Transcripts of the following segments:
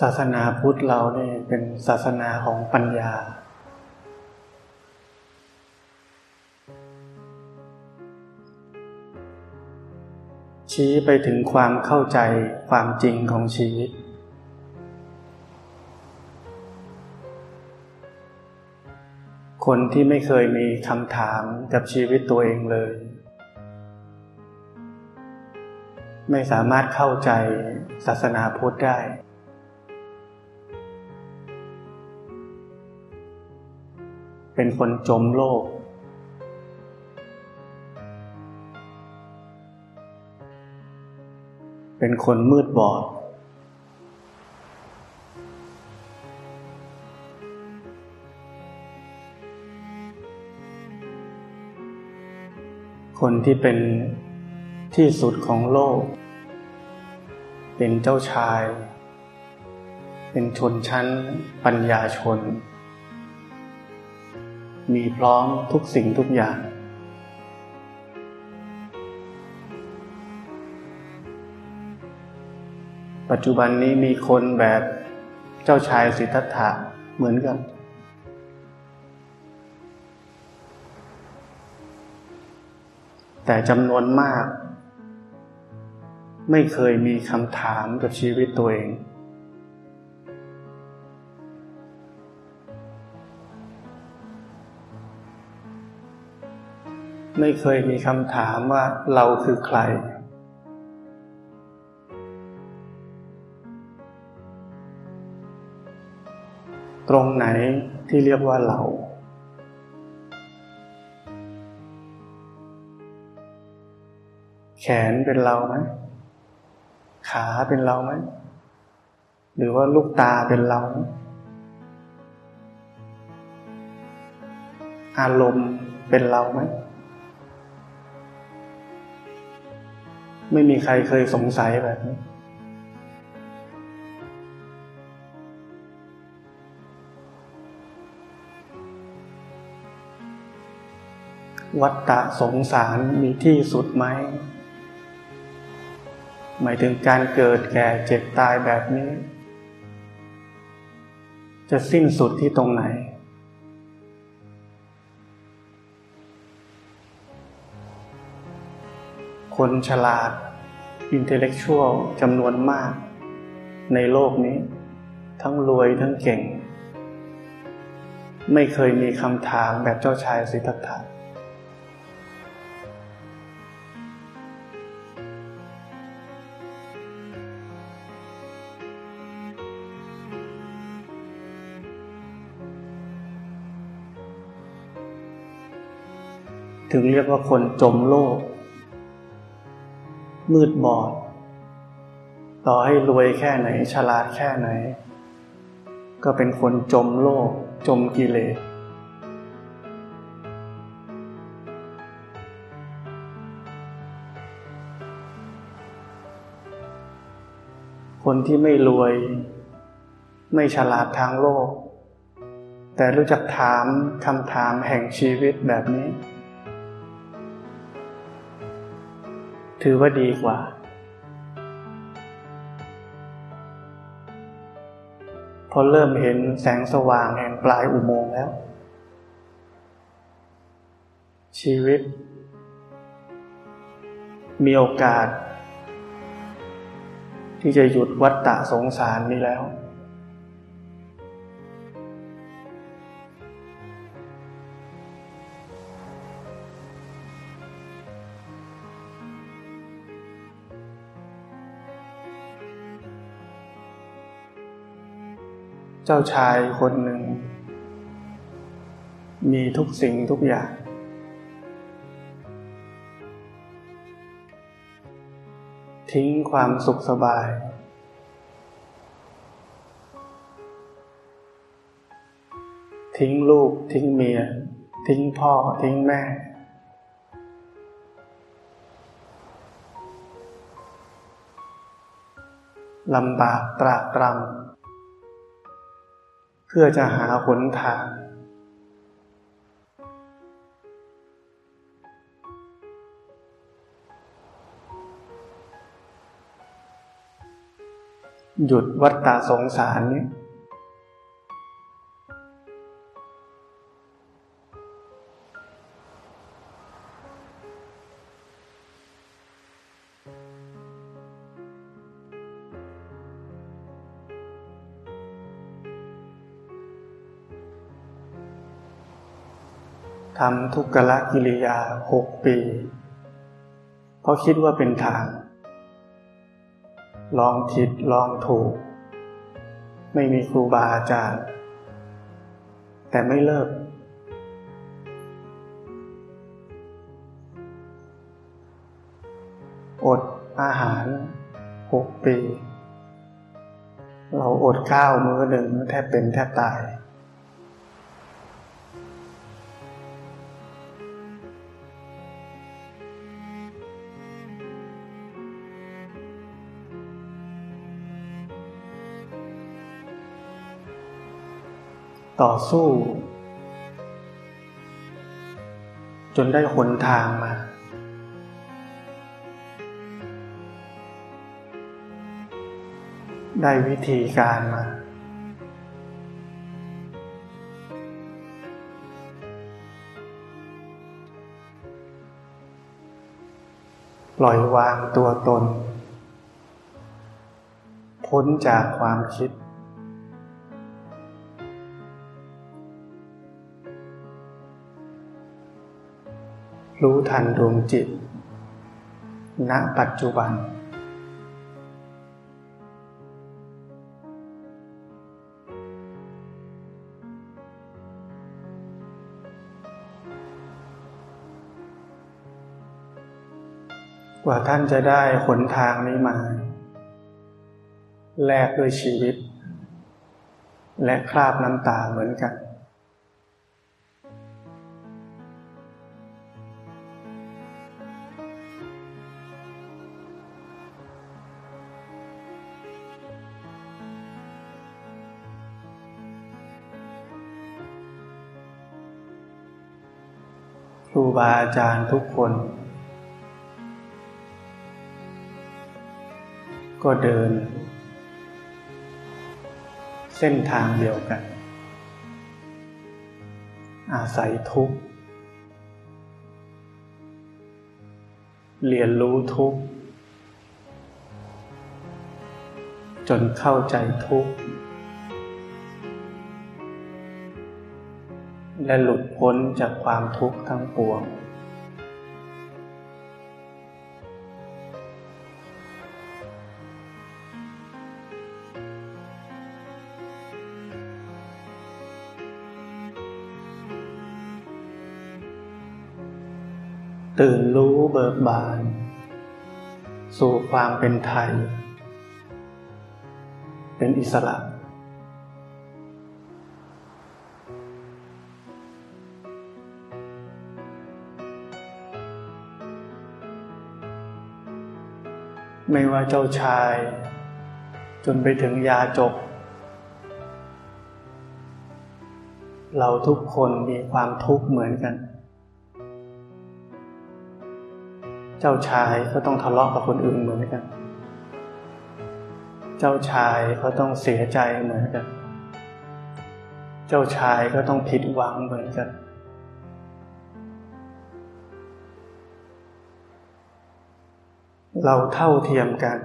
ศาสนาพุทธเราเนี่ยเป็นศาสนาของปัญญา ชี้ไปถึงความเข้าใจความจริงของชีวิต คนที่ไม่เคยมีคำถามกับชีวิตตัวเองเลย ไม่สามารถเข้าใจศาสนาพุทธได้ เป็นคนจมโลก เป็นคนมืดบอด คนที่เป็นที่สุดของโลก เป็นเจ้าชาย เป็นชนชั้นปัญญาชน มีพร้อมทุกสิ่งทุกอย่าง ปัจจุบันนี้มีคนแบบเจ้าชายสิทธัตถะเหมือนกัน แต่จำนวนมาก ไม่เคยมีคำถามกับชีวิตตัวเอง ไม่เคยมีคำถามว่าเราคือใคร ตรงไหนที่เรียกว่าเรา แขนเป็นเราไหม ขาเป็นเราไหม หรือว่าลูกตาเป็นเรา อารมณ์เป็นเราไหม ไม่มีใครเคยสงสัยแบบนี้วัฏฏะสงสารมีที่สุดไหม หมายถึงการเกิดแก่เจ็บตายแบบนี้ จะสิ้นสุดที่ตรงไหน คนฉลาด อินเทลเล็กชวลจำนวนมาก ในโลกนี้ ทั้งรวยทั้งเก่ง ไม่เคยมีคำถามแบบเจ้าชายสิทธัตถะถึงเรียกว่าคนจมโลก มืดบอด ต่อให้รวยแค่ไหน ฉลาดแค่ไหน ก็เป็นคนจมโลก จมกิเลสคนที่ไม่รวย ไม่ฉลาดทางโลก แต่รู้จักถามคำถามแห่งชีวิตแบบนี้ ถือว่าดีกว่า พอเริ่มเห็นแสงสว่างแห่งปลายอุโมงค์แล้ว ชีวิต มีโอกาส ที่จะหยุดวัฏฏะสงสารนี้แล้ว เจ้าชายคนหนึ่ง มีทุกสิ่งทุกอย่าง ทิ้งความสุขสบาย ทิ้งลูก ทิ้งเมีย ทิ้งพ่อ ทิ้งแม่ ลำบากตรากตรำ เพื่อจะหาหนทาง หยุดวัฏฏะสงสารนี้ ทำทุกขละกิริยาหกปี เพราะคิดว่าเป็นทาง ลองผิดลองถูก ไม่มีครูบาอาจารย์ แต่ไม่เลิก อดอาหารหกปี เราอดข้าวมื้อหนึ่งแทบเป็นแทบตาย ต่อสู้ จนได้หนทางมา ได้วิธีการมา ปล่อยวางตัวตน พ้นจากความคิด รู้ทันดวงจิต ณ ปัจจุบัน กว่าท่านจะได้ขนทางนี้มา แลกด้วยชีวิต และคราบน้ำตาเหมือนกัน บาอาจารย์ทุกคน ก็เดิน เส้นทางเดียวกัน อาศัยทุกเรียนรู้ทุกจนเข้าใจทุก และหลุดพ้นจากความทุกข์ทั้งปวง ตื่นรู้เบิกบาน สู่ความเป็นไทย เป็นอิสระ ไม่ว่าเจ้าชาย จนไปถึงยาจบ เราทุกคนมีความทุกข์เหมือนกัน เจ้าชายก็ต้องทะเลาะกับคนอื่นเหมือนกัน เจ้าชายก็ต้องเสียใจเหมือนกัน เจ้าชายก็ต้องผิดหวังเหมือนกัน เราเท่าเทียมกัน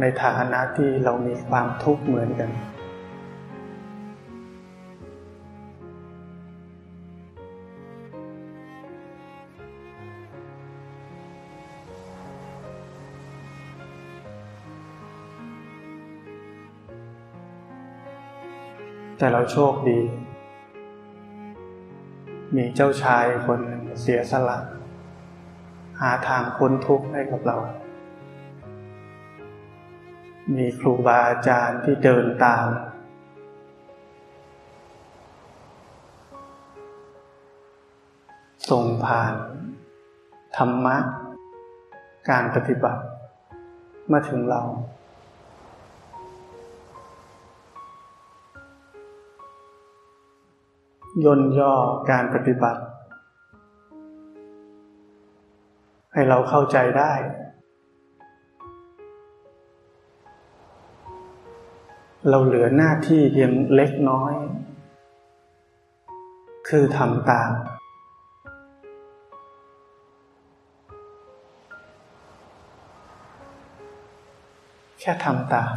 ในฐานะที่เรามีความทุกข์เหมือนกัน แต่เราโชคดี มีเจ้าชายคนหนึ่งเสียสละ หาทางพ้นทุกข์ให้กับเรา มีครูบาอาจารย์ที่เดินตาม ส่งผ่าน ธรรมะ การปฏิบัติ มาถึงเรา ย่นย่อการปฏิบัติ ให้เราเข้าใจได้ เราเหลือหน้าที่เพียงเล็กน้อย คือทำตามแค่ทำตาม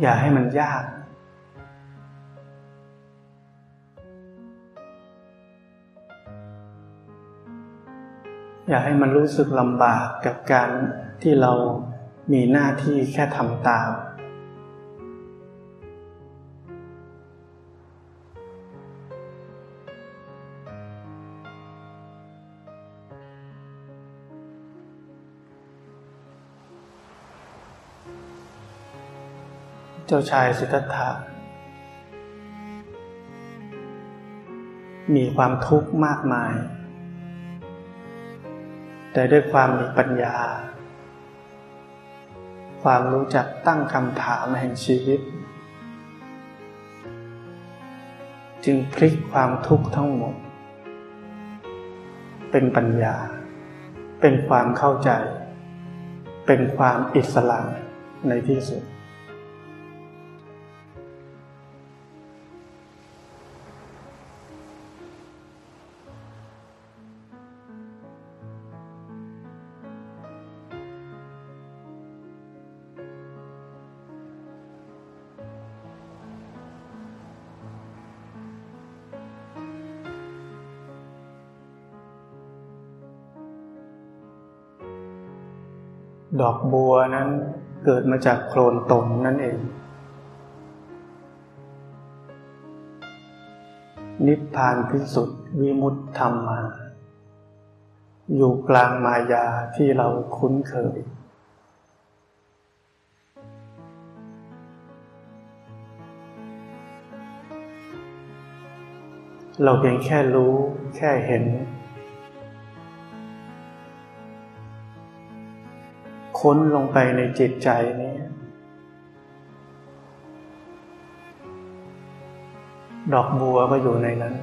อย่าให้มันยาก อย่าให้มันรู้สึกลำบากกับการที่เรามีหน้าที่แค่ทำตาม เจ้าชายสิทธัตถะมีความทุกข์มากมาย แต่ด้วยความมีปัญญา ความรู้จักตั้งคำถามแห่งชีวิต จึงพลิกความทุกข์ทั้งหมด เป็นปัญญา เป็นความเข้าใจ เป็นความอิสระในที่สุด ดอกบัวนั้นเกิดมาจากโคลนตมนั่นเอง นิพพานพิสุทธิ์วิมุตธรรมมา อยู่กลางมายาที่เราคุ้นเคย เราเพียงแค่รู้แค่เห็น ค้นลงไปในจิตใจนี้ ดอกบัวก็อยู่ในนั้น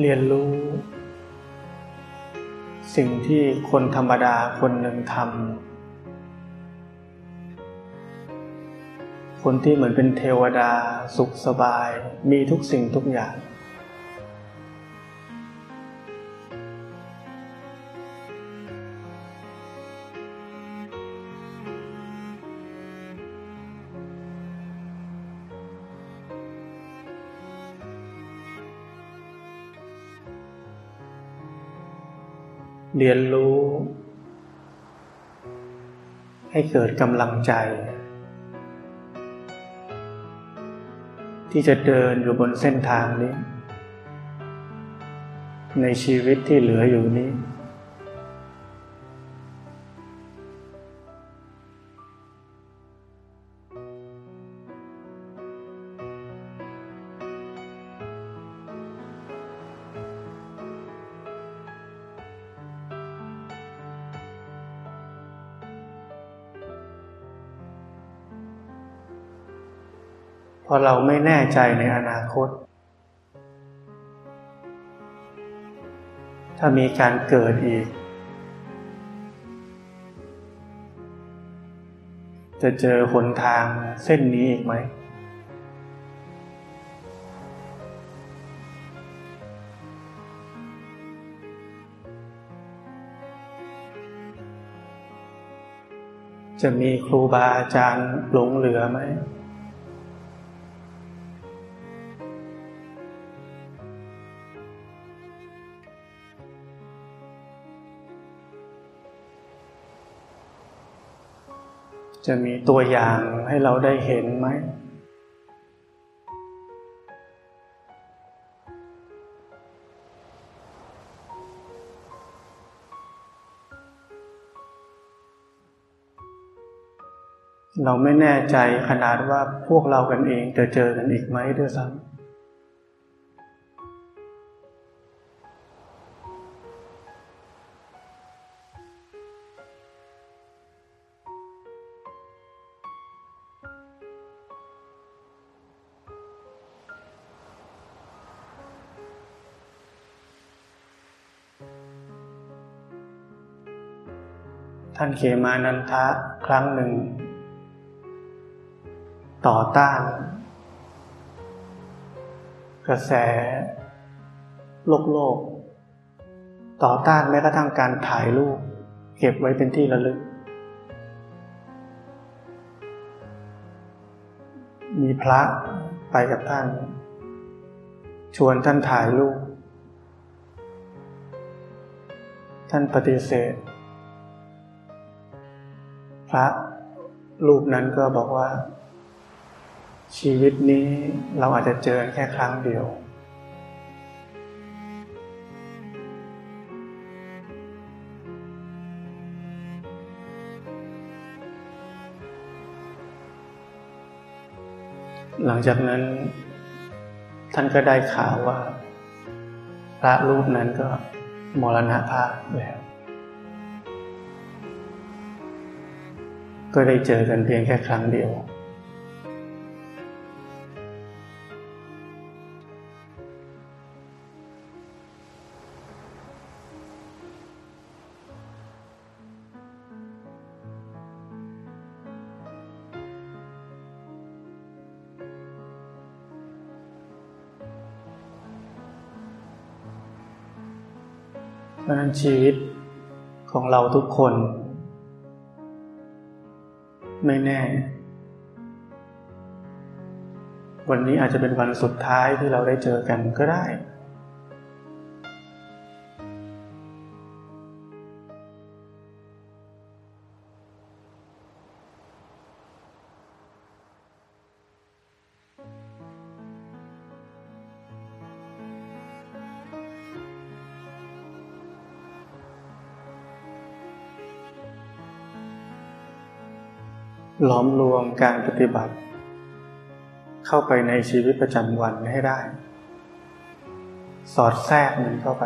เรียนรู้ สิ่งที่คนธรรมดาคนหนึ่งทำคนที่เหมือนเป็นเทวดาสุขสบาย มีทุกสิ่งทุกอย่าง เรียนรู้ ให้เกิดกำลังใจ ที่จะเดินอยู่บนเส้นทางนี้ ในชีวิตที่เหลืออยู่นี้ แน่ใจในอนาคต ถ้ามีการเกิดอีก จะเจอหนทางเส้นนี้อีกไหม จะมีครูบาอาจารย์หลงเหลือไหม จะมีตัวอย่างให้เราได้เห็นไหม เราไม่แน่ใจขนาดว่าพวกเรากันเองจะเจอกันอีกไหมด้วยซ้ำ เขมานันทะครั้งหนึ่ง ต่อต้าน กระแส โลกโลก ต่อต้านแม้กระทั่งการถ่ายรูป เก็บไว้เป็นที่ระลึก มีพระไปกับท่าน ชวนท่านถ่ายรูป ท่านปฏิเสธ พระรูปนั้นก็บอกว่า ชีวิตนี้เราอาจจะเจอแค่ครั้งเดียว หลังจากนั้น ท่านก็ได้ข่าวว่า พระรูปนั้นก็มรณภาพแล้ว ก็ได้เจอกันเพียงแค่ครั้งเดียว เพราะนั้นชีวิตของเราทุกคน ไม่แน่ วันนี้อาจจะเป็นวันสุดท้ายที่เราได้เจอกันก็ได้ ล้อมรวมการปฏิบัติ เข้าไปในชีวิตประจำวันให้ได้ สอดแทรกมันเข้าไป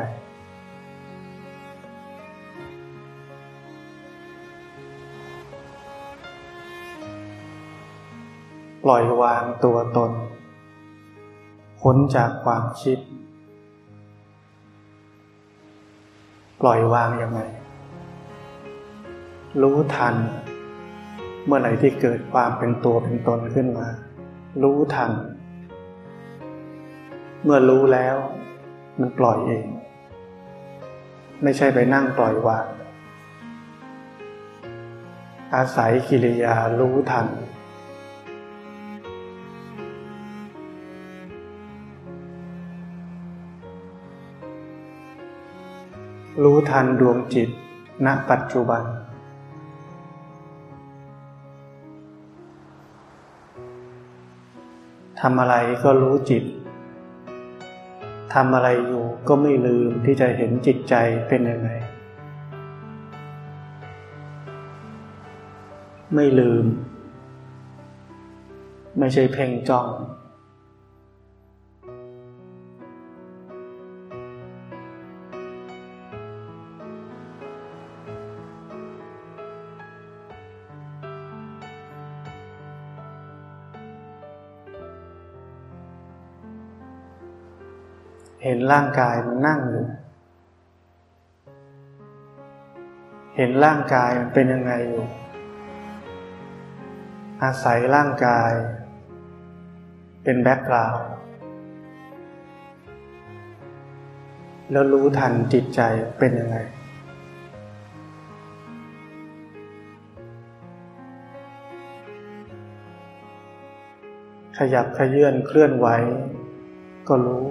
ปล่อยวางตัวตนพ้นจากความคิด ปล่อยวางยังไง รู้ทัน เมื่อไหร่ที่เกิดความเป็นตัวเป็นตนขึ้นมา รู้ทัน เมื่อรู้แล้ว มันปล่อยเอง ไม่ใช่ไปนั่งปล่อยวางอาศัยกิริยารู้ทัน รู้ทันดวงจิตณปัจจุบัน ทำอะไรก็รู้จิตทำอะไรอยู่ก็ไม่ลืมที่จะเห็นจิตใจเป็นยังไง ไม่ลืม ไม่ใช่เพ่งจ้อง ห็นร่างกายมันนั่งอยู่ เห็นร่างกายมันเป็นยังไงอยู่ อาศัยร่างกาย เป็นแบ็กกราวด์แล้วรู้ทันจิตใจเป็นยังไง ขยับขยื่นเคลื่อนไหวก็รู้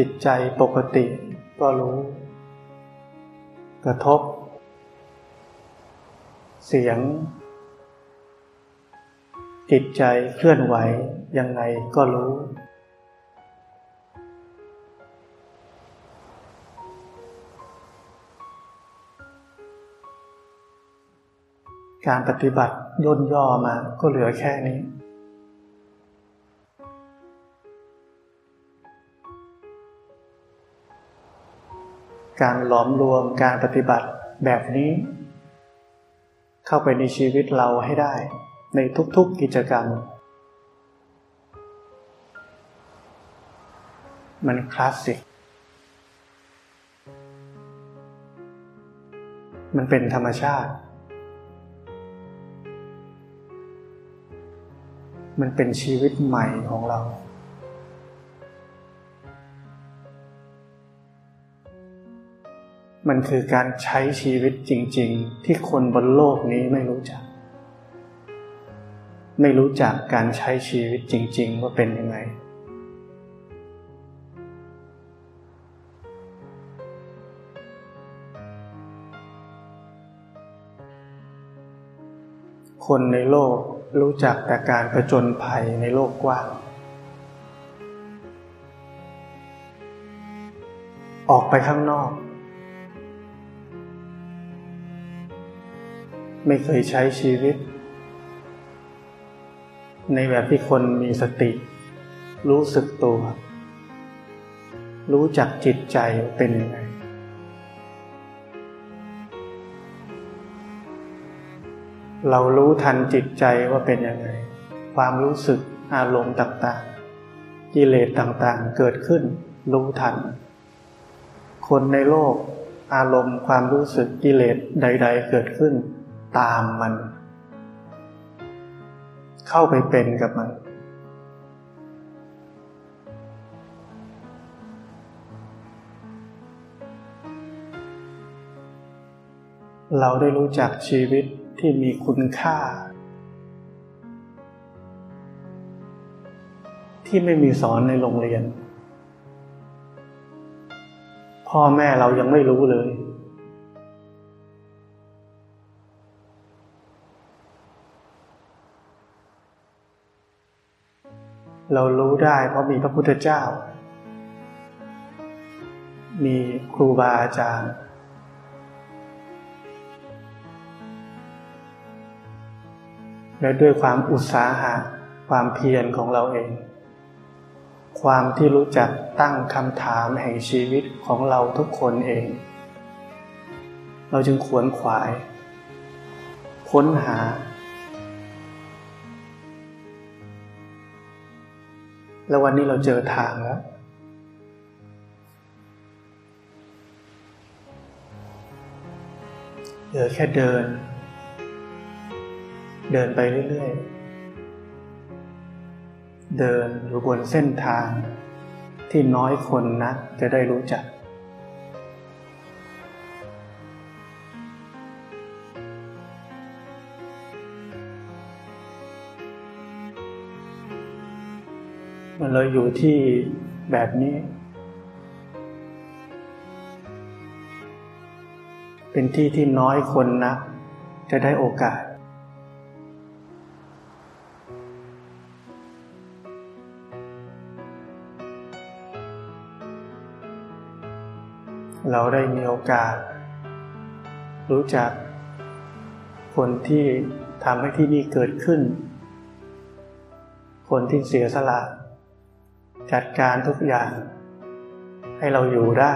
จิตใจปกติก็รู้ กระทบ เสียง จิตใจเคลื่อนไหวยังไงก็รู้ การปฏิบัติย่นย่อมาก็เหลือแค่นี้ การหลอมรวมการปฏิบัติแบบนี้ เข้าไปในชีวิตเราให้ได้ ในทุกๆกิจกรรม มันคลาสสิก มันเป็นธรรมชาติ มันเป็นชีวิตใหม่ของเรา มันคือการใช้ชีวิตจริง ๆ ที่คนบนโลกนี้ไม่รู้จัก ไม่รู้จักการใช้ชีวิตจริง ๆ ว่าเป็นยังไง คนในโลกรู้จักแต่การประจนภัยในโลกกว้างออกไปข้างนอก ไม่เคยใช้ชีวิต ในแบบที่คนมีสติ รู้สึกตัว รู้จักจิตใจเป็นยังไงเรารู้ทันจิตใจว่าเป็นยังไง ความรู้สึกอารมณ์ต่างๆ กิเลสต่างๆ เกิดขึ้น รู้ทัน คนในโลก อารมณ์ความรู้สึกกิเลสใด ๆ เกิดขึ้น ตามมัน เข้าไปเป็นกับมัน เราได้รู้จักชีวิตที่มีคุณค่า ที่ไม่มีสอนในโรงเรียน พ่อแม่เรายังไม่รู้เลย เรารู้ได้เพราะมีพระพุทธเจ้า มีครูบาอาจารย์ และด้วยความอุตสาหะความเพียรของเราเอง ความที่รู้จักตั้งคำถามแห่งชีวิตของเราทุกคนเอง เราจึงขวนขวาย ค้นหา แล้ววันนี้เราเจอทางแล้ว เหลือแค่เดิน เดินไปเรื่อยๆ เดินอยู่บนเส้นทางที่น้อยคนนะจะได้รู้จัก เลยอยู่ที่แบบนี้ เป็นที่ที่น้อยคนนะจะได้โอกาส เราได้มีโอกาส รู้จัก คนที่ทำให้ที่นี่เกิดขึ้น คนที่เสียสละ จัดการทุกอย่าง ให้เราอยู่ได้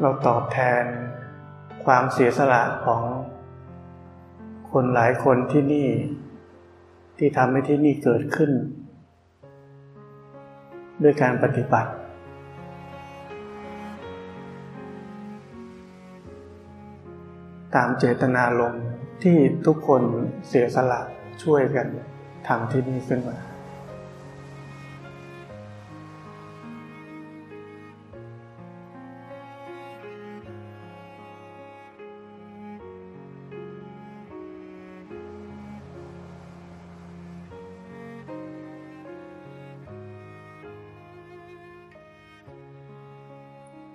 เราตอบแทนความเสียสละของคนหลายคนที่นี่ ที่ทำให้ที่นี่เกิดขึ้น ด้วยการปฏิบัติตามเจตนารมณ์ ที่ทุกคนเสียสละช่วยกันทำที่นี่ขึ้นมา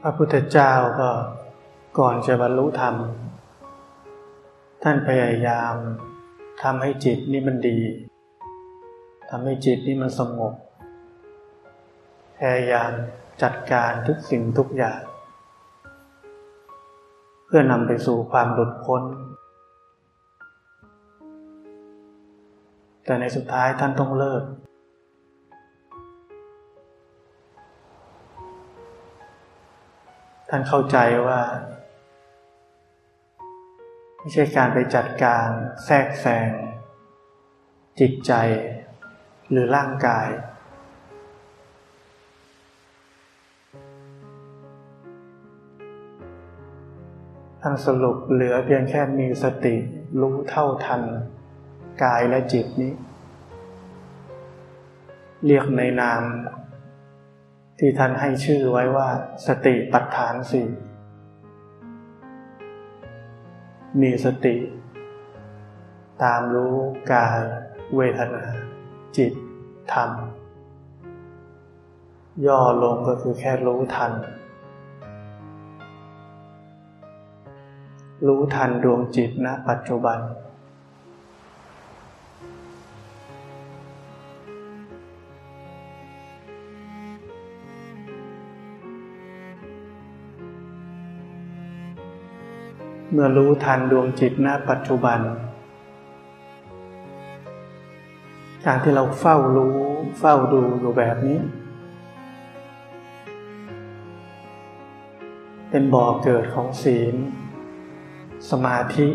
พระพุทธเจ้าก็ก่อนจะบรรลุธรรม ท่านพยายามทำให้จิตนี่มันดีทำให้จิตนี่มันสงบ พยายามจัดการทุกสิ่งทุกอย่าง เพื่อนำไปสู่ความหลุดพ้น แต่ในสุดท้ายท่านต้องเลิก ท่านเข้าใจว่า ไม่ใช่การไปจัดการแทรกแซงจิตใจหรือร่างกาย ทั้งสรุปเหลือเพียงแค่มีสติรู้เท่าทัน กายและจิตนี้ เรียกในนามที่ท่านให้ชื่อไว้ว่าสติปัฏฐานสี่ มีสติ ตามรู้กายเวทนา จิต ธรรม ย่อลงก็คือแค่รู้ทัน รู้ทันดวงจิตณปัจจุบัน เมื่อรู้ทันดวงจิตณปัจจุบัน การที่เราเฝ้ารู้เฝ้าดูอยู่แบบนี้ เป็นบ่อเกิดของศีล สมาธิ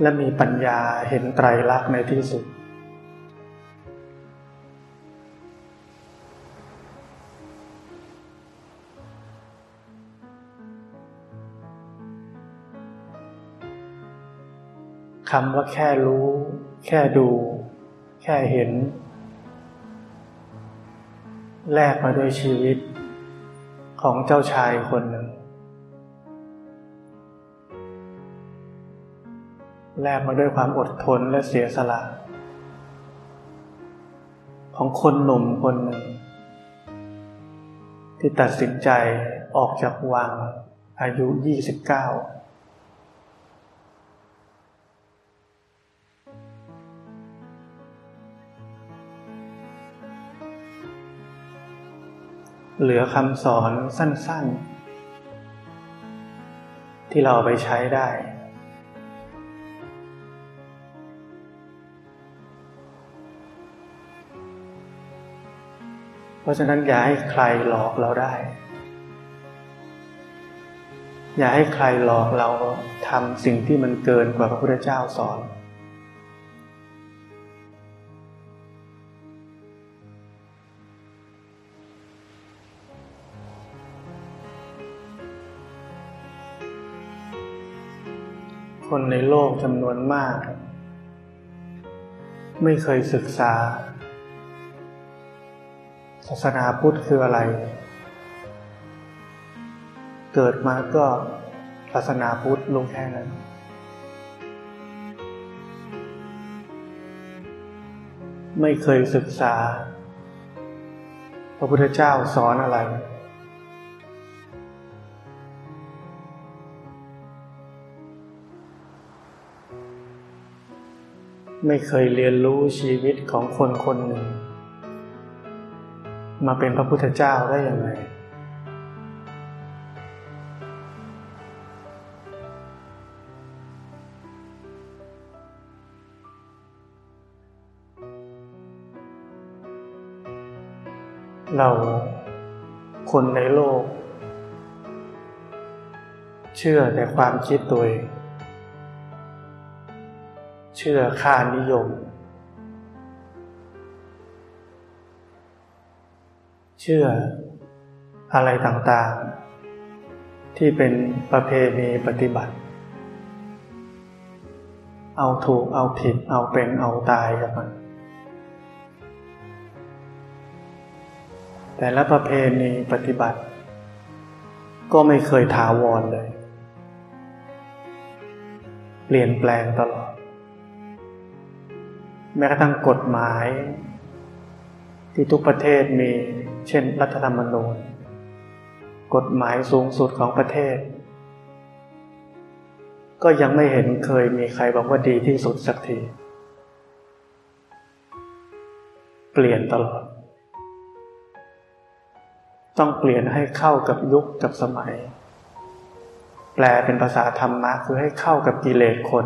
และมีปัญญาเห็นไตรลักษณ์ในที่สุด คำว่าแค่รู้ แค่ดู แค่เห็น แลกมาด้วยชีวิตของเจ้าชายคนหนึ่งแลกมาด้วยความอดทนและเสียสละ ของคนหนุ่มคนหนึ่ง ที่ตัดสินใจออกจากวังอายุ 29 เหลือคำสอนสั้น ๆ ที่เราไปใช้ได้ เพราะฉะนั้นอย่าให้ใครหลอกเราได้ อย่าให้ใครหลอกเราทำสิ่งที่มันเกินกว่าพระพุทธเจ้าสอน คนในโลกจำนวนมาก ไม่เคยศึกษา ศาสนาพุทธคืออะไร เกิดมาก็ศาสนาพุทธลงแค่นั้น ไม่เคยศึกษา พระพุทธเจ้าสอนอะไร ไม่เคยเรียนรู้ชีวิตของคนคนหนึ่ง มาเป็นพระพุทธเจ้าได้อย่างไร เราคนในโลก เชื่อแต่ความคิดตัวเอง ชื่อค่านิยม เชื่ออะไรต่างๆ ที่เป็นประเพณีปฏิบัติ เอาถูกเอาผิดเอาเป็นเอาตายกับมัน แต่ละประเพณีปฏิบัติ ก็ไม่เคยถาวรเลย เปลี่ยนแปลงตลอด แม้กระทั่งกฎหมาย ที่ทุกประเทศมีเช่นรัฐธรรมนูญ กฎหมายสูงสุดของประเทศ ก็ยังไม่เห็นเคยมีใครบอกว่าดีที่สุดสักที เปลี่ยนตลอด ต้องเปลี่ยนให้เข้ากับยุคกับสมัย แปลเป็นภาษาธรรมะคือให้เข้ากับกิเลสคน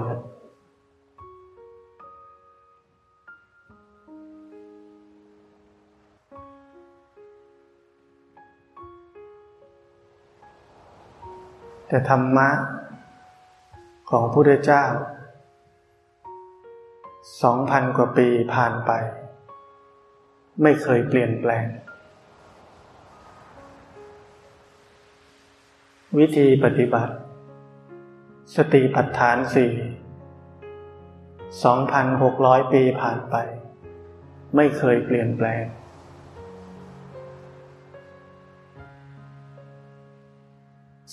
แต่ธรรมะของพระพุทธเจ้าสองพันกว่าปีผ่านไป ไม่เคยเปลี่ยนแปลง วิธีปฏิบัติ สติปัฏฐานสี่2,600 ปีผ่านไป ไม่เคยเปลี่ยนแปลง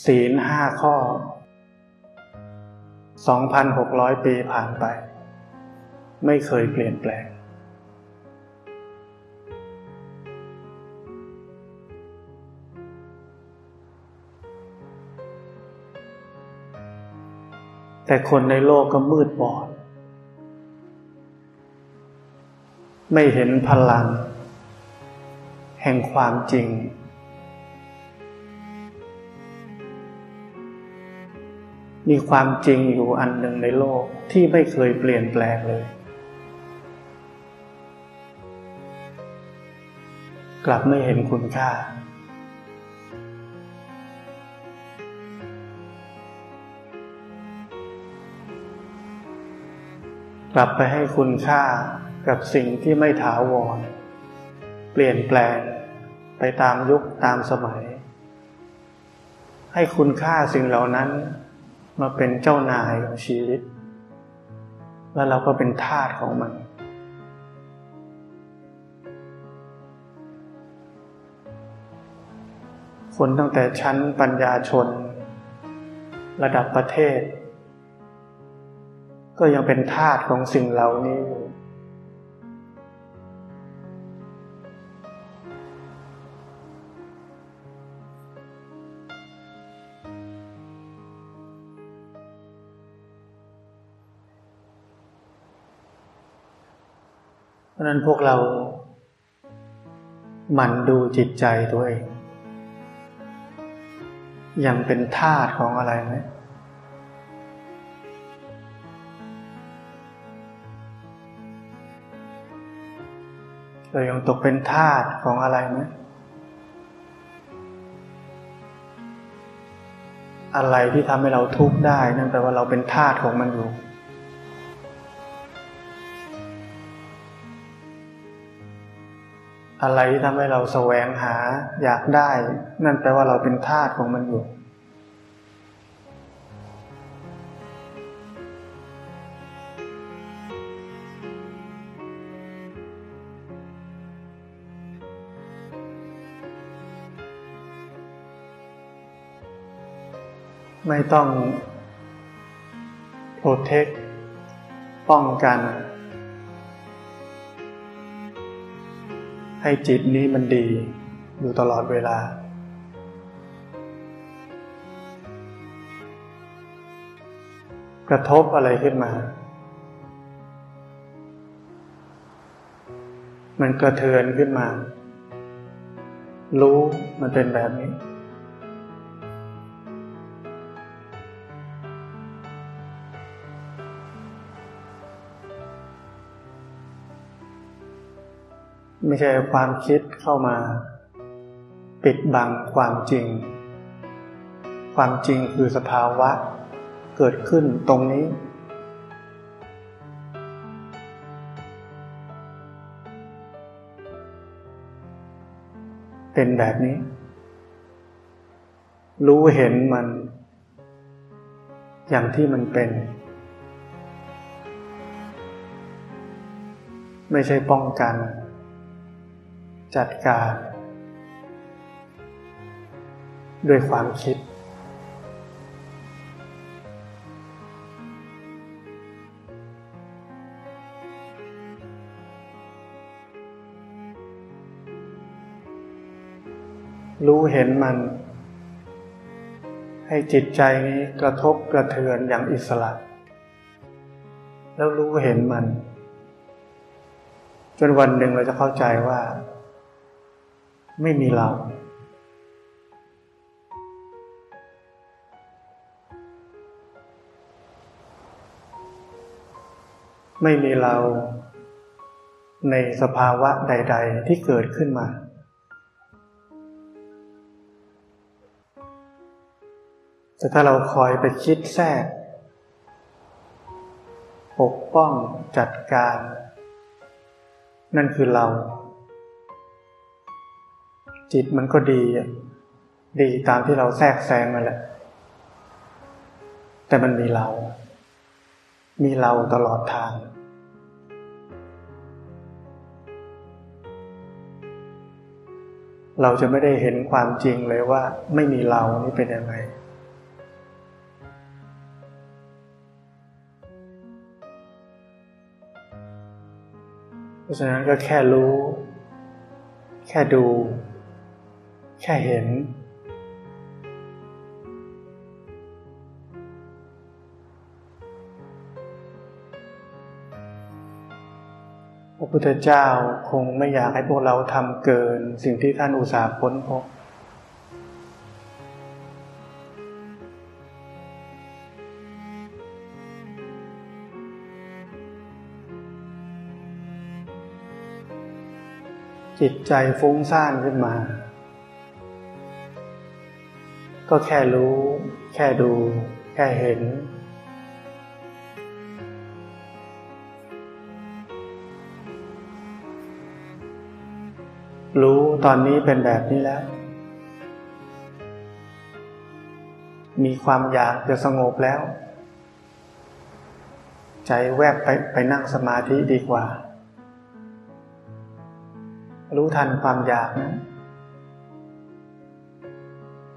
ศีลห้าข้อ 2,600 ปีผ่านไป ไม่เคยเปลี่ยนแปลง แต่คนในโลกก็มืดบอด ไม่เห็นพลัง แห่งความจริง มีความจริงอยู่อันหนึ่งในโลกที่ไม่เคยเปลี่ยนแปลงเลย กลับไม่เห็นคุณค่า กลับไปให้คุณค่ากับสิ่งที่ไม่ถาวร เปลี่ยนแปลงไปตามยุคตามสมัย ให้คุณค่าสิ่งเหล่านั้น มาเป็นเจ้านายของชีวิต แล้วเราก็เป็นทาสของมัน คนตั้งแต่ชั้นปัญญาชน ระดับประเทศ ก็ยังเป็นทาสของสิ่งเหล่านี้อยู่ นั้นพวกเรา หมั่นดูจิตใจตัวเอง ยังเป็นทาสของอะไรไหมเรายังตกเป็นทาสของอะไรไหมอะไรที่ทำให้เราทุกข์ได้ นั่นแปลว่าเราเป็นทาสของมันอยู่ อะไรที่ทำให้เราแสวงหาอยากได้ นั่นแปลว่าเราเป็นทาสของมันอยู่ไม่ต้องโปรเทคป้องกัน ให้จิตนี้มันดีอยู่ตลอดเวลา กระทบอะไรขึ้นมา มันกระเทือนขึ้นมา รู้มันเป็นแบบนี้ ไม่ใช่ความคิดเข้ามา ปิดบังความจริง ความจริงคือสภาวะ เกิดขึ้นตรงนี้ เป็นแบบนี้ รู้เห็นมัน อย่างที่มันเป็นไม่ใช่ป้องกัน จัดการด้วยความคิด รู้เห็นมัน ให้จิตใจนี้กระทบกระเทือนอย่างอิสระ แล้วรู้เห็นมัน จนวันหนึ่งเราจะเข้าใจว่า ไม่มีเรา ไม่มีเราในสภาวะใด ๆ ที่เกิดขึ้นมา แต่ถ้าเราคอยไปคิดแทรก ปกป้องจัดการ นั่นคือเรา จิตมันก็ดีดีตามที่เราแทรกแซงมาแหละ แต่มันมีเรา มีเราตลอดทาง เราจะไม่ได้เห็นความจริงเลยว่า ไม่มีเรานี่เป็นยังไงเพราะฉะนั้นก็แค่รู้ แค่ดู แค่เห็น พระพุทธเจ้าคงไม่อยากให้พวกเราทำเกินสิ่งที่ท่านอุตส่าห์พ้นพบจิตใจฟุ้งซ่านขึ้นมา ก็แค่รู้ แค่ดู แค่เห็น รู้ตอนนี้เป็นแบบนี้แล้ว มีความอยากจะสงบแล้ว ใจแวบไปไปนั่งสมาธิดีกว่า รู้ทันความอยากนะ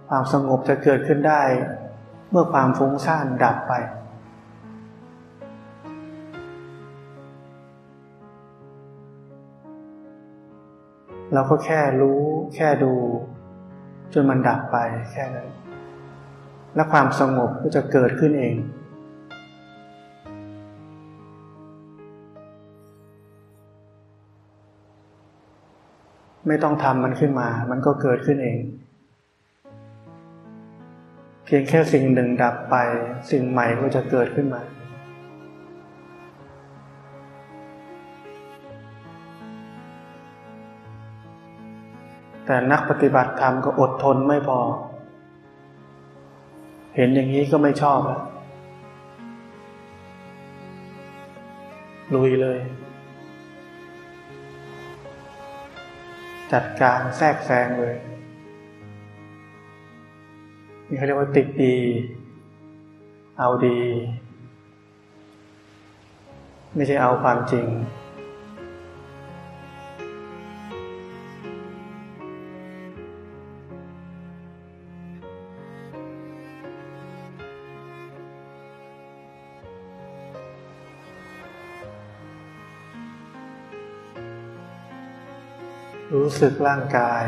ความสงบจะเกิดขึ้นได้ เมื่อความฟุ้งซ่านดับไป เราก็แค่รู้แค่ดู จนมันดับไปแค่นั้น และความสงบก็จะเกิดขึ้นเองไม่ต้องทำมันขึ้นมา มันก็เกิดขึ้นเอง เพียงแค่สิ่งหนึ่งดับไป สิ่งใหม่ก็จะเกิดขึ้นมา แต่นักปฏิบัติธรรมก็อดทนไม่พอ เห็นอย่างนี้ก็ไม่ชอบแล้วลุยเลย จัดการแทรกแซงเลย นี่เขาเรียกว่าติดดี เอาดี ไม่ใช่เอาความจริง รู้สึกร่างกาย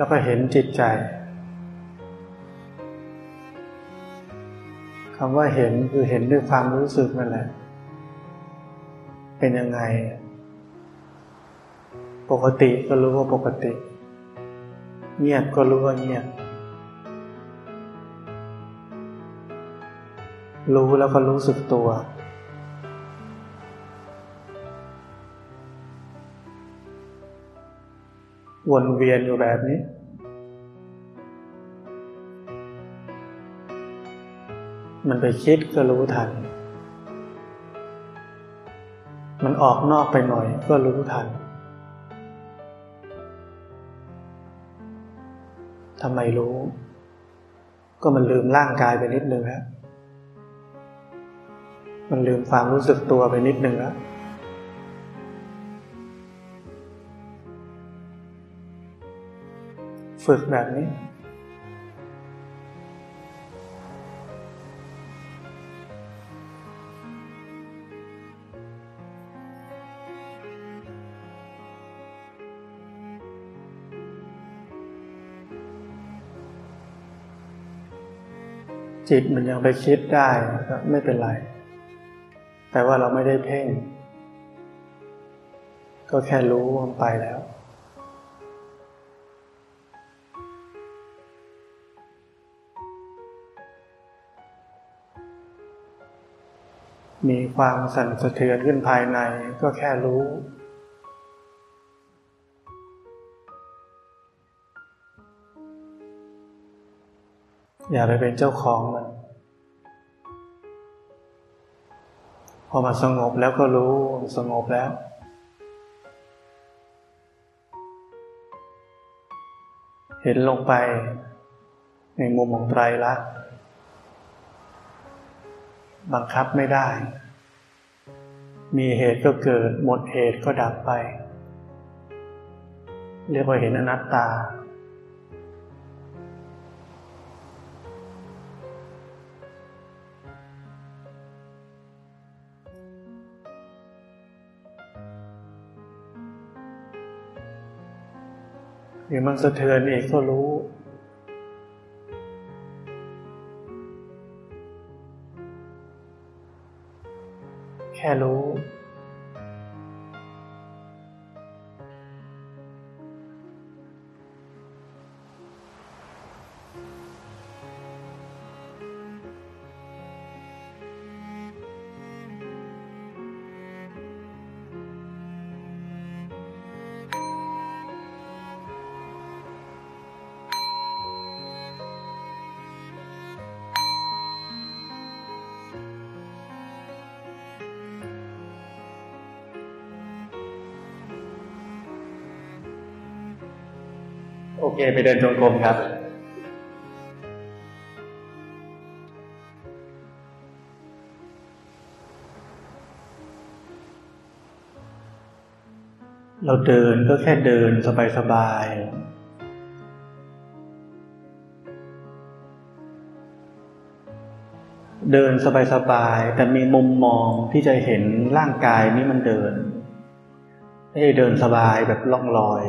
แล้วก็เห็นจิตใจคำว่าเห็นคือเห็นด้วยความรู้สึกนั่นแหละ เป็นยังไง ปกติก็รู้ว่าปกติ เงียบก็รู้ว่าเงียบรู้แล้วก็รู้สึกตัว วนเวียนอยู่แบบนี้ มันไปคิดก็รู้ทัน มันออกนอกไปหน่อยก็รู้ทัน ทำไมรู้ ก็มันลืมร่างกายไปนิดนึงแล้ว มันลืมความรู้สึกตัวไปนิดนึงแล้ว ฝึกแบบนี้ จิตมันยังไปคิดได้ก็ไม่เป็นไร แต่ว่าเราไม่ได้เพ่ง ก็แค่รู้มันไปแล้ว มีความสั่นสะเทือนขึ้นภายในก็แค่รู้ อย่าไปเป็นเจ้าของมัน พอมาสงบแล้วก็รู้สงบแล้ว เห็นลงไปในในมุมของไตรลักษณ์ บังคับไม่ได้ มีเหตุก็เกิด หมดเหตุก็ดับไป เรียกว่าเห็นอนัตตาเดี๋ยวมันสะเทือนเองก็รู้ แเคไปเดินจงกรมครับเราเดินก็แค่เดินสบายๆ เดินสบายๆ แต่มีมุมมองที่จะเห็นร่างกายนี้มันเดิน ไม่ใช่เดินสบายแบบล่องลอย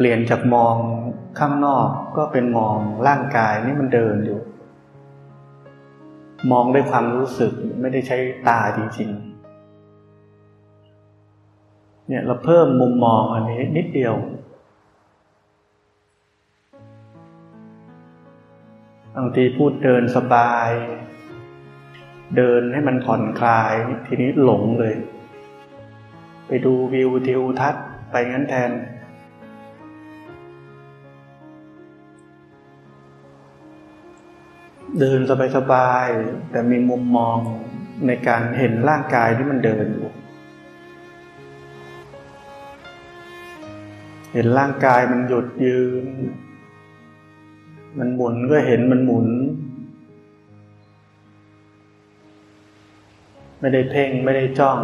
เปลี่ยนจากมองข้างนอกก็เป็นมองร่างกายนี่มันเดินอยู่ มองด้วยความรู้สึกไม่ได้ใช้ตาจริงๆ เนี่ยเราเพิ่มมุมมองอันนี้นิดเดียว บางทีพูดเดินสบาย เดินให้มันผ่อนคลาย ทีนี้หลงเลย ไปดูวิวทิวทัศน์ไปงั้นแทน เดินสบายๆแต่มีมุมมองในการเห็นร่างกายที่มันเดินอยู่เห็นร่างกายมันหยุดยืน มันหมุนก็เห็นมันหมุน ไม่ได้เพ่งไม่ได้จ้อง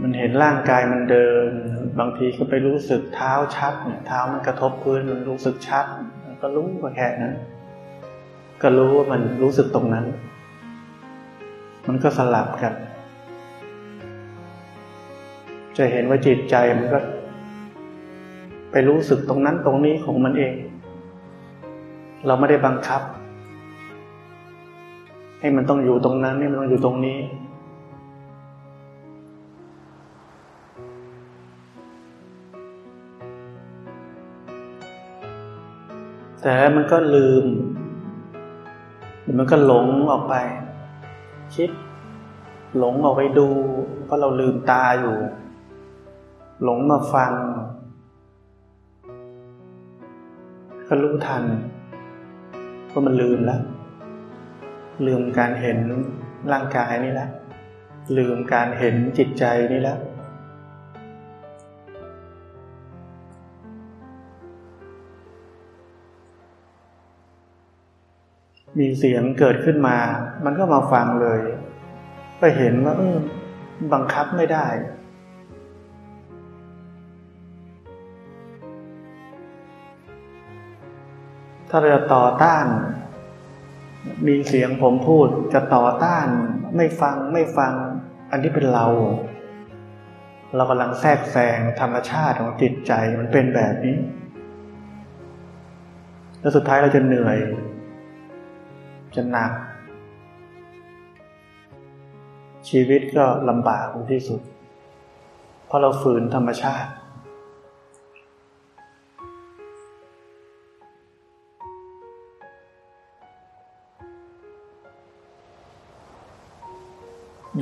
มันเห็นร่างกายมันเดิน บางทีก็ไปรู้สึกเท้าชัดเนี่ยเท้ามันกระทบพื้นมันรู้สึกชัดก็รู้ก็แค่นั้นก็รู้ว่ามันรู้สึกตรงนั้น มันก็สลับกัน จะเห็นว่าจิตใจมันก็ ไปรู้สึกตรงนั้นตรงนี้ของมันเอง เราไม่ได้บังคับ ให้มันต้องอยู่ตรงนั้นให้มันต้องอยู่ตรงนี้ แต่มันก็ลืม มันก็หลงออกไป คิด หลงออกไปดู เพราะเราลืมตาอยู่ หลงมาฟัง ก็รู้ทันเพรามันลืมแล้ว ลืมการเห็นร่างกายนี่แล้วลืมการเห็นจิตใจนี่แล้ว มีเสียงเกิดขึ้นมา มันก็มาฟังเลย ก็เห็นว่าเออบังคับไม่ได้ ถ้าเราจะต่อต้าน มีเสียงผมพูดจะต่อต้าน ไม่ฟังไม่ฟัง อันนี้เป็นเรา เรากำลังแทรกแซงธรรมชาติของจิตใจมันเป็นแบบนี้ แล้วสุดท้ายเราจะเหนื่อย จะหนัก ชีวิตก็ลำบากที่สุด เพราะเราฝืนธรรมชาติ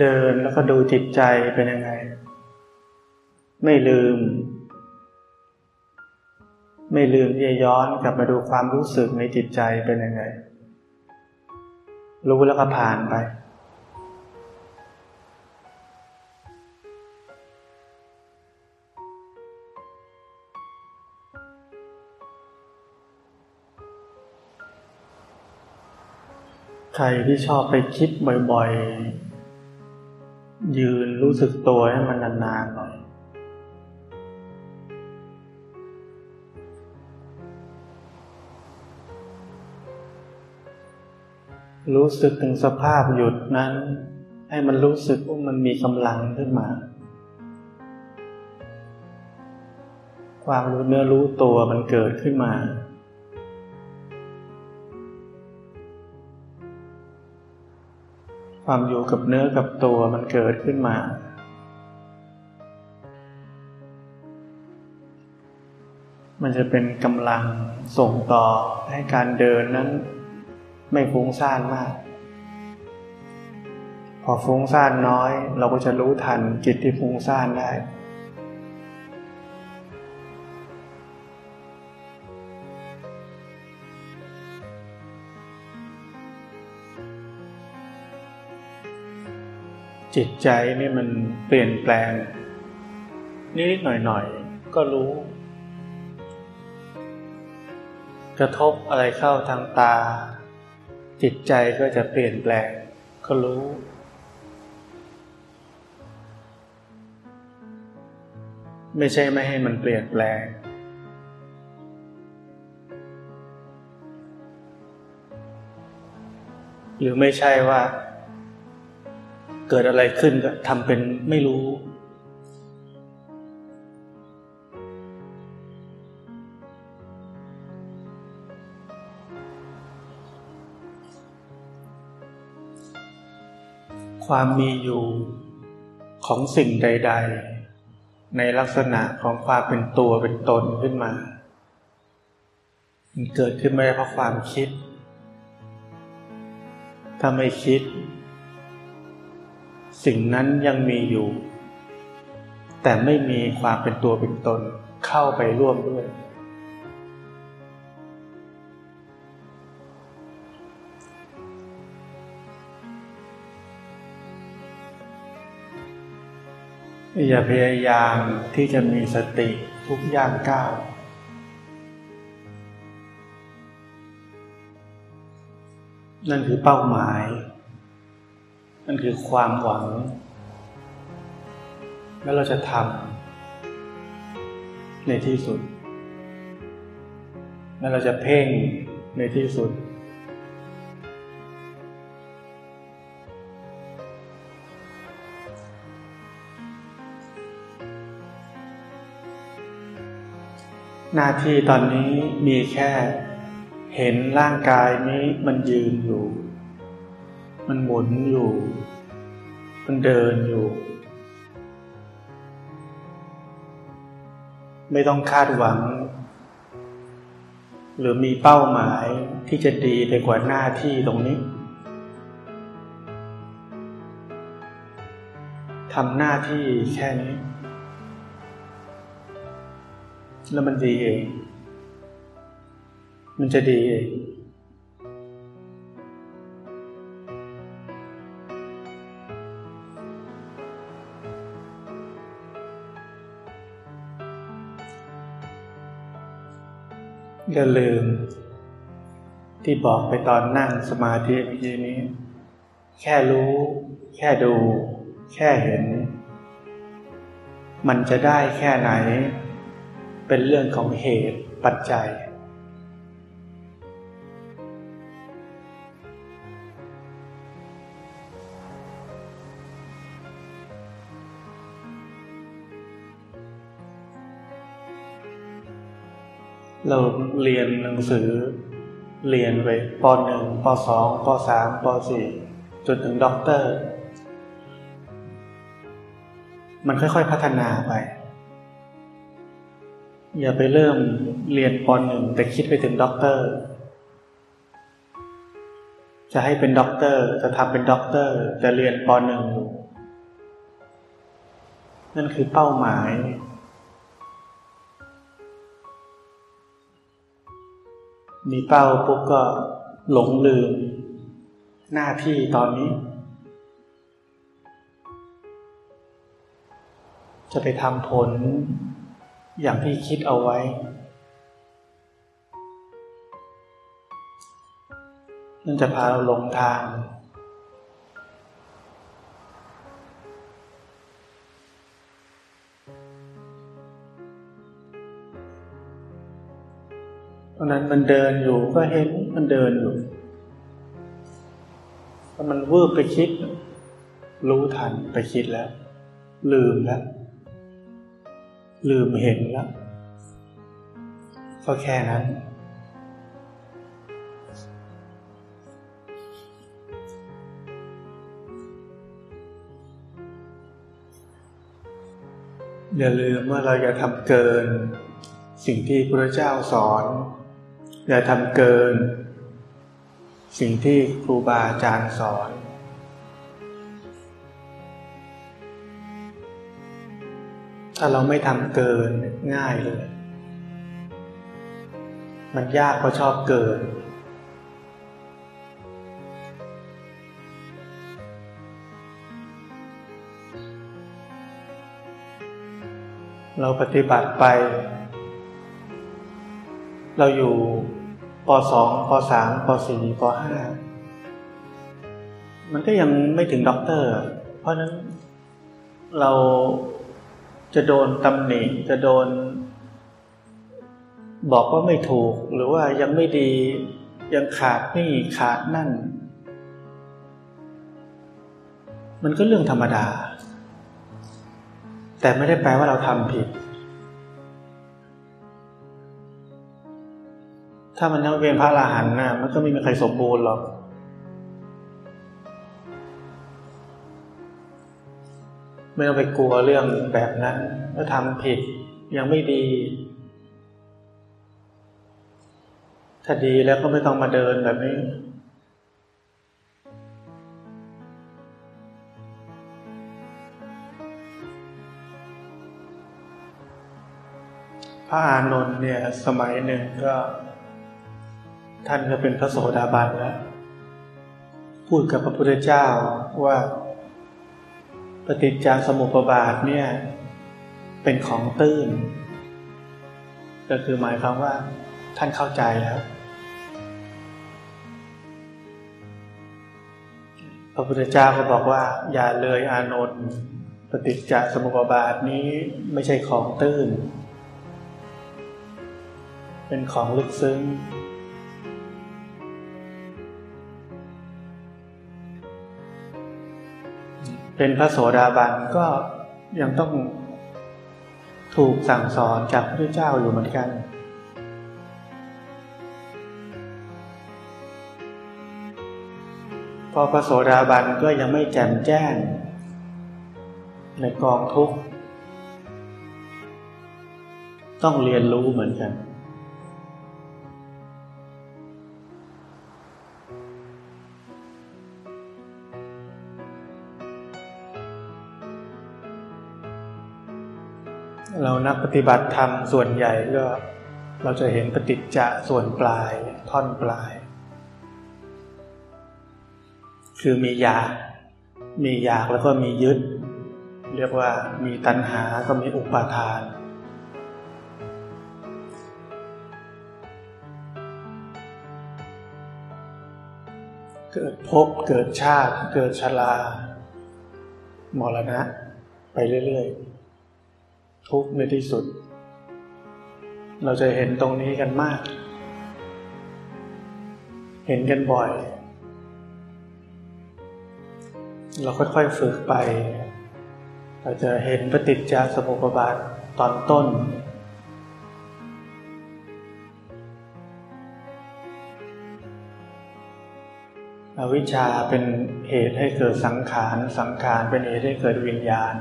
เดินแล้วก็ดูจิตใจเป็นยังไง ไม่ลืมไม่ลืมที่จะย้อนกลับมาดูความรู้สึกในจิตใจเป็นยังไง รู้แล้วก็ผ่านไป ใครที่ชอบไปคิดบ่อยๆ ยืนรู้สึกตัวให้มันนานๆหน่อย รู้สึกถึงสภาพหยุดนั้น ให้มันรู้สึกว่ามันมีกำลังขึ้นมา ความรู้เนื้อรู้ตัวมันเกิดขึ้นมา ความอยู่กับเนื้อกับตัวมันเกิดขึ้นมามันจะเป็นกำลังส่งต่อให้การเดินนั้น ไม่ฟุ้งซ่านมาก พอฟุ้งซ่านน้อย เราก็จะรู้ทันจิตที่ฟุ้งซ่านได้จิตใจนี่มันเปลี่ยนแปลง นิดหน่อยๆ ก็รู้ กระทบอะไรเข้าทางตา จิตใจก็จะเปลี่ยนแปลงก็รู้ ไม่ใช่ไม่ให้มันเปลี่ยนแปลง หรือไม่ใช่ว่า เกิดอะไรขึ้นก็ทำเป็นไม่รู้ ความมีอยู่ของสิ่งใด ๆ ในลักษณะของความเป็นตัวเป็นตนขึ้นมา มันเกิดขึ้นไม่ได้เพราะความคิด ถ้าไม่คิด สิ่งนั้นยังมีอยู่ แต่ไม่มีความเป็นตัวเป็นตนเข้าไปร่วมด้วย อย่าพยายามที่จะมีสติทุกย่างก้าวนั่นคือเป้าหมาย นั่นคือความหวัง แล้วเราจะทำในที่สุด แล้วเราจะเพ่งในที่สุด หน้าที่ตอนนี้มีแค่ เห็นร่างกายนี้มันยืนอยู่ มันหมุนอยู่ มันเดินอยู่ ไม่ต้องคาดหวัง หรือมีเป้าหมายที่จะดีไปกว่าหน้าที่ตรงนี้ทำหน้าที่แค่นี้ แล้วมันดีเอง มันจะดีเองอย่าลืม ที่บอกไปตอนนั่งสมาธิเมื่อกี้นี้ แค่รู้ แค่ดู แค่เห็น มันจะได้แค่ไหน เป็นเรื่องของเหตุปัจจัย เราเรียนหนังสือ เรียนไปปหนึ่งปสองปสามปสี่จนถึงด็อกเตอร์ มันค่อยๆพัฒนาไป อย่าไปเริ่มเรียนปหนึ่งแต่คิดไปถึงด็อกเตอร์ จะให้เป็นด็อกเตอร์จะทำเป็นด็อกเตอร์ จะเรียนปหนึ่งนั่นคือเป้าหมาย มีเป้าปุ๊บก็หลงลืม หน้าที่ตอนนี้ จะไปทำผล อย่างที่คิดเอาไว้นั่นจะพาเราลงทาง เพราะนั้นมันเดินอยู่ก็เห็นมันเดินอยู่ถ้ามันวืบไปคิด รู้ทันไปคิดแล้ว ลืมแล้ว ลืมเห็นแล้วก็แค่นั้น อย่าลืมว่าเราอย่าทำเกิน สิ่งที่พระเจ้าสอน อย่าทำเกิน สิ่งที่ครูบาอาจารย์สอน ถ้าเราไม่ทำเกินง่ายเลย มันยากเพราะชอบเกิน เราปฏิบัติไป เราอยู่ปสองปสามปสี่ปห้ามันก็ยังไม่ถึงด็อกเตอร์ เพราะนั้นเรา จะโดนตำหนิจะโดน บอกว่าไม่ถูก หรือว่ายังไม่ดียังขาดนี่ขาดนั่น มันก็เรื่องธรรมดา แต่ไม่ได้แปลว่าเราทำผิด ถ้ามันยังเป็นพระอรหันต์นะมันก็ไม่มีใครสมบูรณ์หรอก ไม่ต้องไปกลัวเรื่องแบบนั้นถ้าทำผิดยังไม่ดี ถ้าดีแล้วก็ไม่ต้องมาเดินแบบนี้ พระอานนท์เนี่ย สมัยหนึ่งก็ ท่านก็เป็นพระโสดาบันแล้ว พูดกับพระพุทธเจ้าว่า ปฏิจจสมุปบาทเนี่ยเป็นของตื้น ก็คือหมายความว่าท่านเข้าใจแล้วพระพุทธเจ้าก็บอกว่า อย่าเลยอานนท์ปฏิจจสมุปบาทนี้ไม่ใช่ของตื้น เป็นของลึกซึ้ง เป็นพระโสดาบันก็ยังต้องถูกสั่งสอนจากพระเจ้าอยู่เหมือนกัน พอพระโสดาบันก็ยังไม่แจ่มแจ้ง ในกองทุกข์ ต้องเรียนรู้เหมือนกัน นักปฏิบัติธรรมส่วนใหญ่ก็ เราจะเห็นปฏิจจะส่วนปลายท่อนปลาย คือมีอยาก มีอยากแล้วก็มียึด เรียกว่ามีตัณหาก็มีอุปาทาน เกิดภพเกิดชาติ เกิดชรา มรณะ ไปเรื่อยๆ ทุกในที่สุด เราจะเห็นตรงนี้กันมาก เห็นกันบ่อย เราค่อยๆฝึกไป เราจะเห็นปฏิจจสมุปบาทตอนต้น อวิชชาเป็นเหตุให้เกิดสังขาร สังขารเป็นเหตุให้เกิดวิญญาณ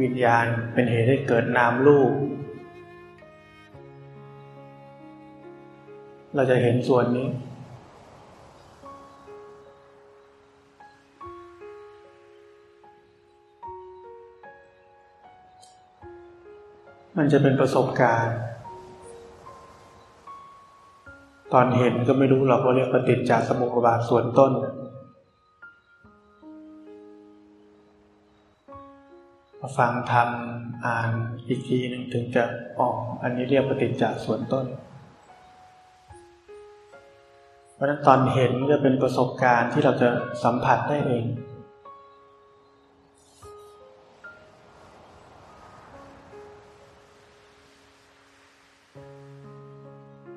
วิญญาณเป็นเหตุให้เกิดนามรูป เราจะเห็นส่วนนี้ มันจะเป็นประสบการณ์ ตอนเห็นก็ไม่รู้หรอกว่าเรียกปฏิจจสมุปบาทส่วนต้น มาฟังทำอ่านอีกทีหนึ่งถึงจะอ๋ออันนี้เรียกปฏิจจส่วนต้น เพราะนั้นตอนเห็นก็เป็นประสบการณ์ที่เราจะสัมผัสได้เอง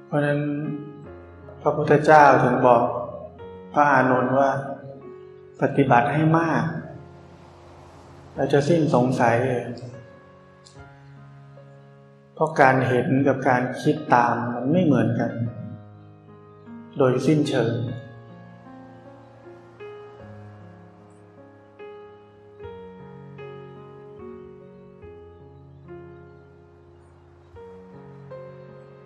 เพราะนั้นพระพุทธเจ้าถึงบอกพระอานนท์ว่า ปฏิบัติให้มาก เราจะสิ้นสงสัยเลยเพราะการเห็นกับการคิดตามมันไม่เหมือนกัน โดยสิ้นเชิง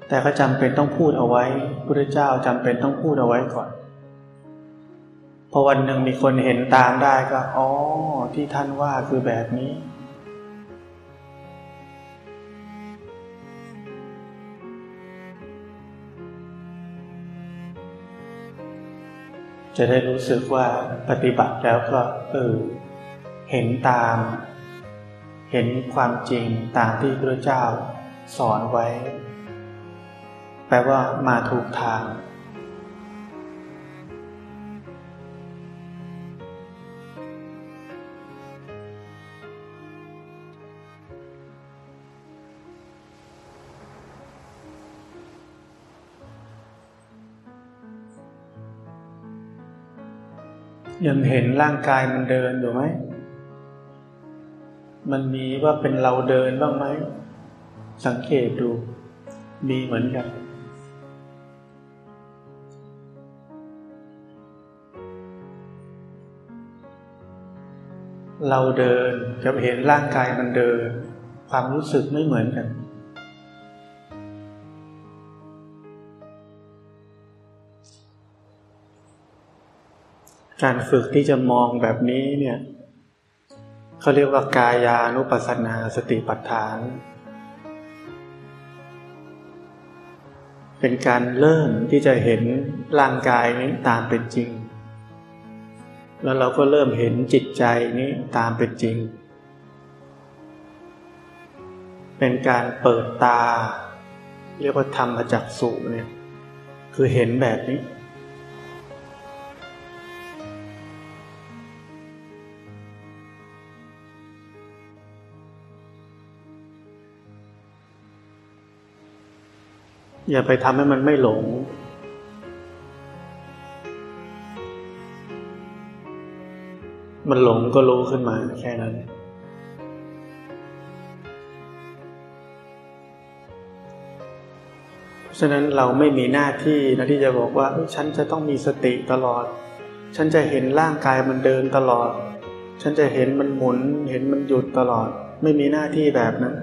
แต่ก็จำเป็นต้องพูดเอาไว้พระเจ้าจำเป็นต้องพูดเอาไว้ก่อน พอวันหนึ่งมีคนเห็นตามได้ก็อ๋อที่ท่านว่าคือแบบนี้จะได้รู้สึกว่าปฏิบัติแล้วก็เออเห็นตาม เห็นความจริงตามที่พระเจ้าสอนไว้ แปลว่ามาถูกทาง ยังเห็นร่างกายมันเดินอยู่ไหม มันมีว่าเป็นเราเดินบ้างไหม สังเกตดู มีเหมือนกันเราเดินกับเห็นร่างกายมันเดิน ความรู้สึกไม่เหมือนกัน การฝึกที่จะมองแบบนี้เนี่ยเขาเรียกว่ากายานุปัสสนาสติปัฏฐาน เป็นการเริ่มที่จะเห็นร่างกายนี้ตามเป็นจริง แล้วเราก็เริ่มเห็นจิตใจนี้ตามเป็นจริง เป็นการเปิดตา เรียกว่าธรรมจักสุเนี่ยคือเห็นแบบนี้ อย่าไปทำให้มันไม่หลง มันหลงก็รู้ขึ้นมาแค่นั้น เพราะฉะนั้นเราไม่มีหน้าที่นะที่จะบอกว่าฉันจะต้องมีสติตลอด ฉันจะเห็นร่างกายมันเดินตลอด ฉันจะเห็นมันหมุน เห็นมันหยุดตลอด ไม่มีหน้าที่แบบนั้น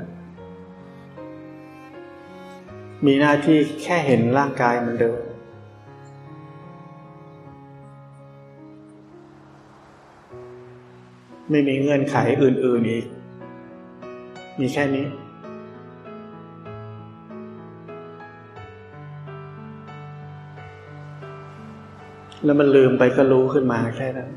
มีหน้าที่แค่เห็นร่างกายมันเดินไม่มีเงื่อนไขอื่น ๆ อีก มีแค่นี้ แล้วมันลืมไปก็รู้ขึ้นมาแค่นั้น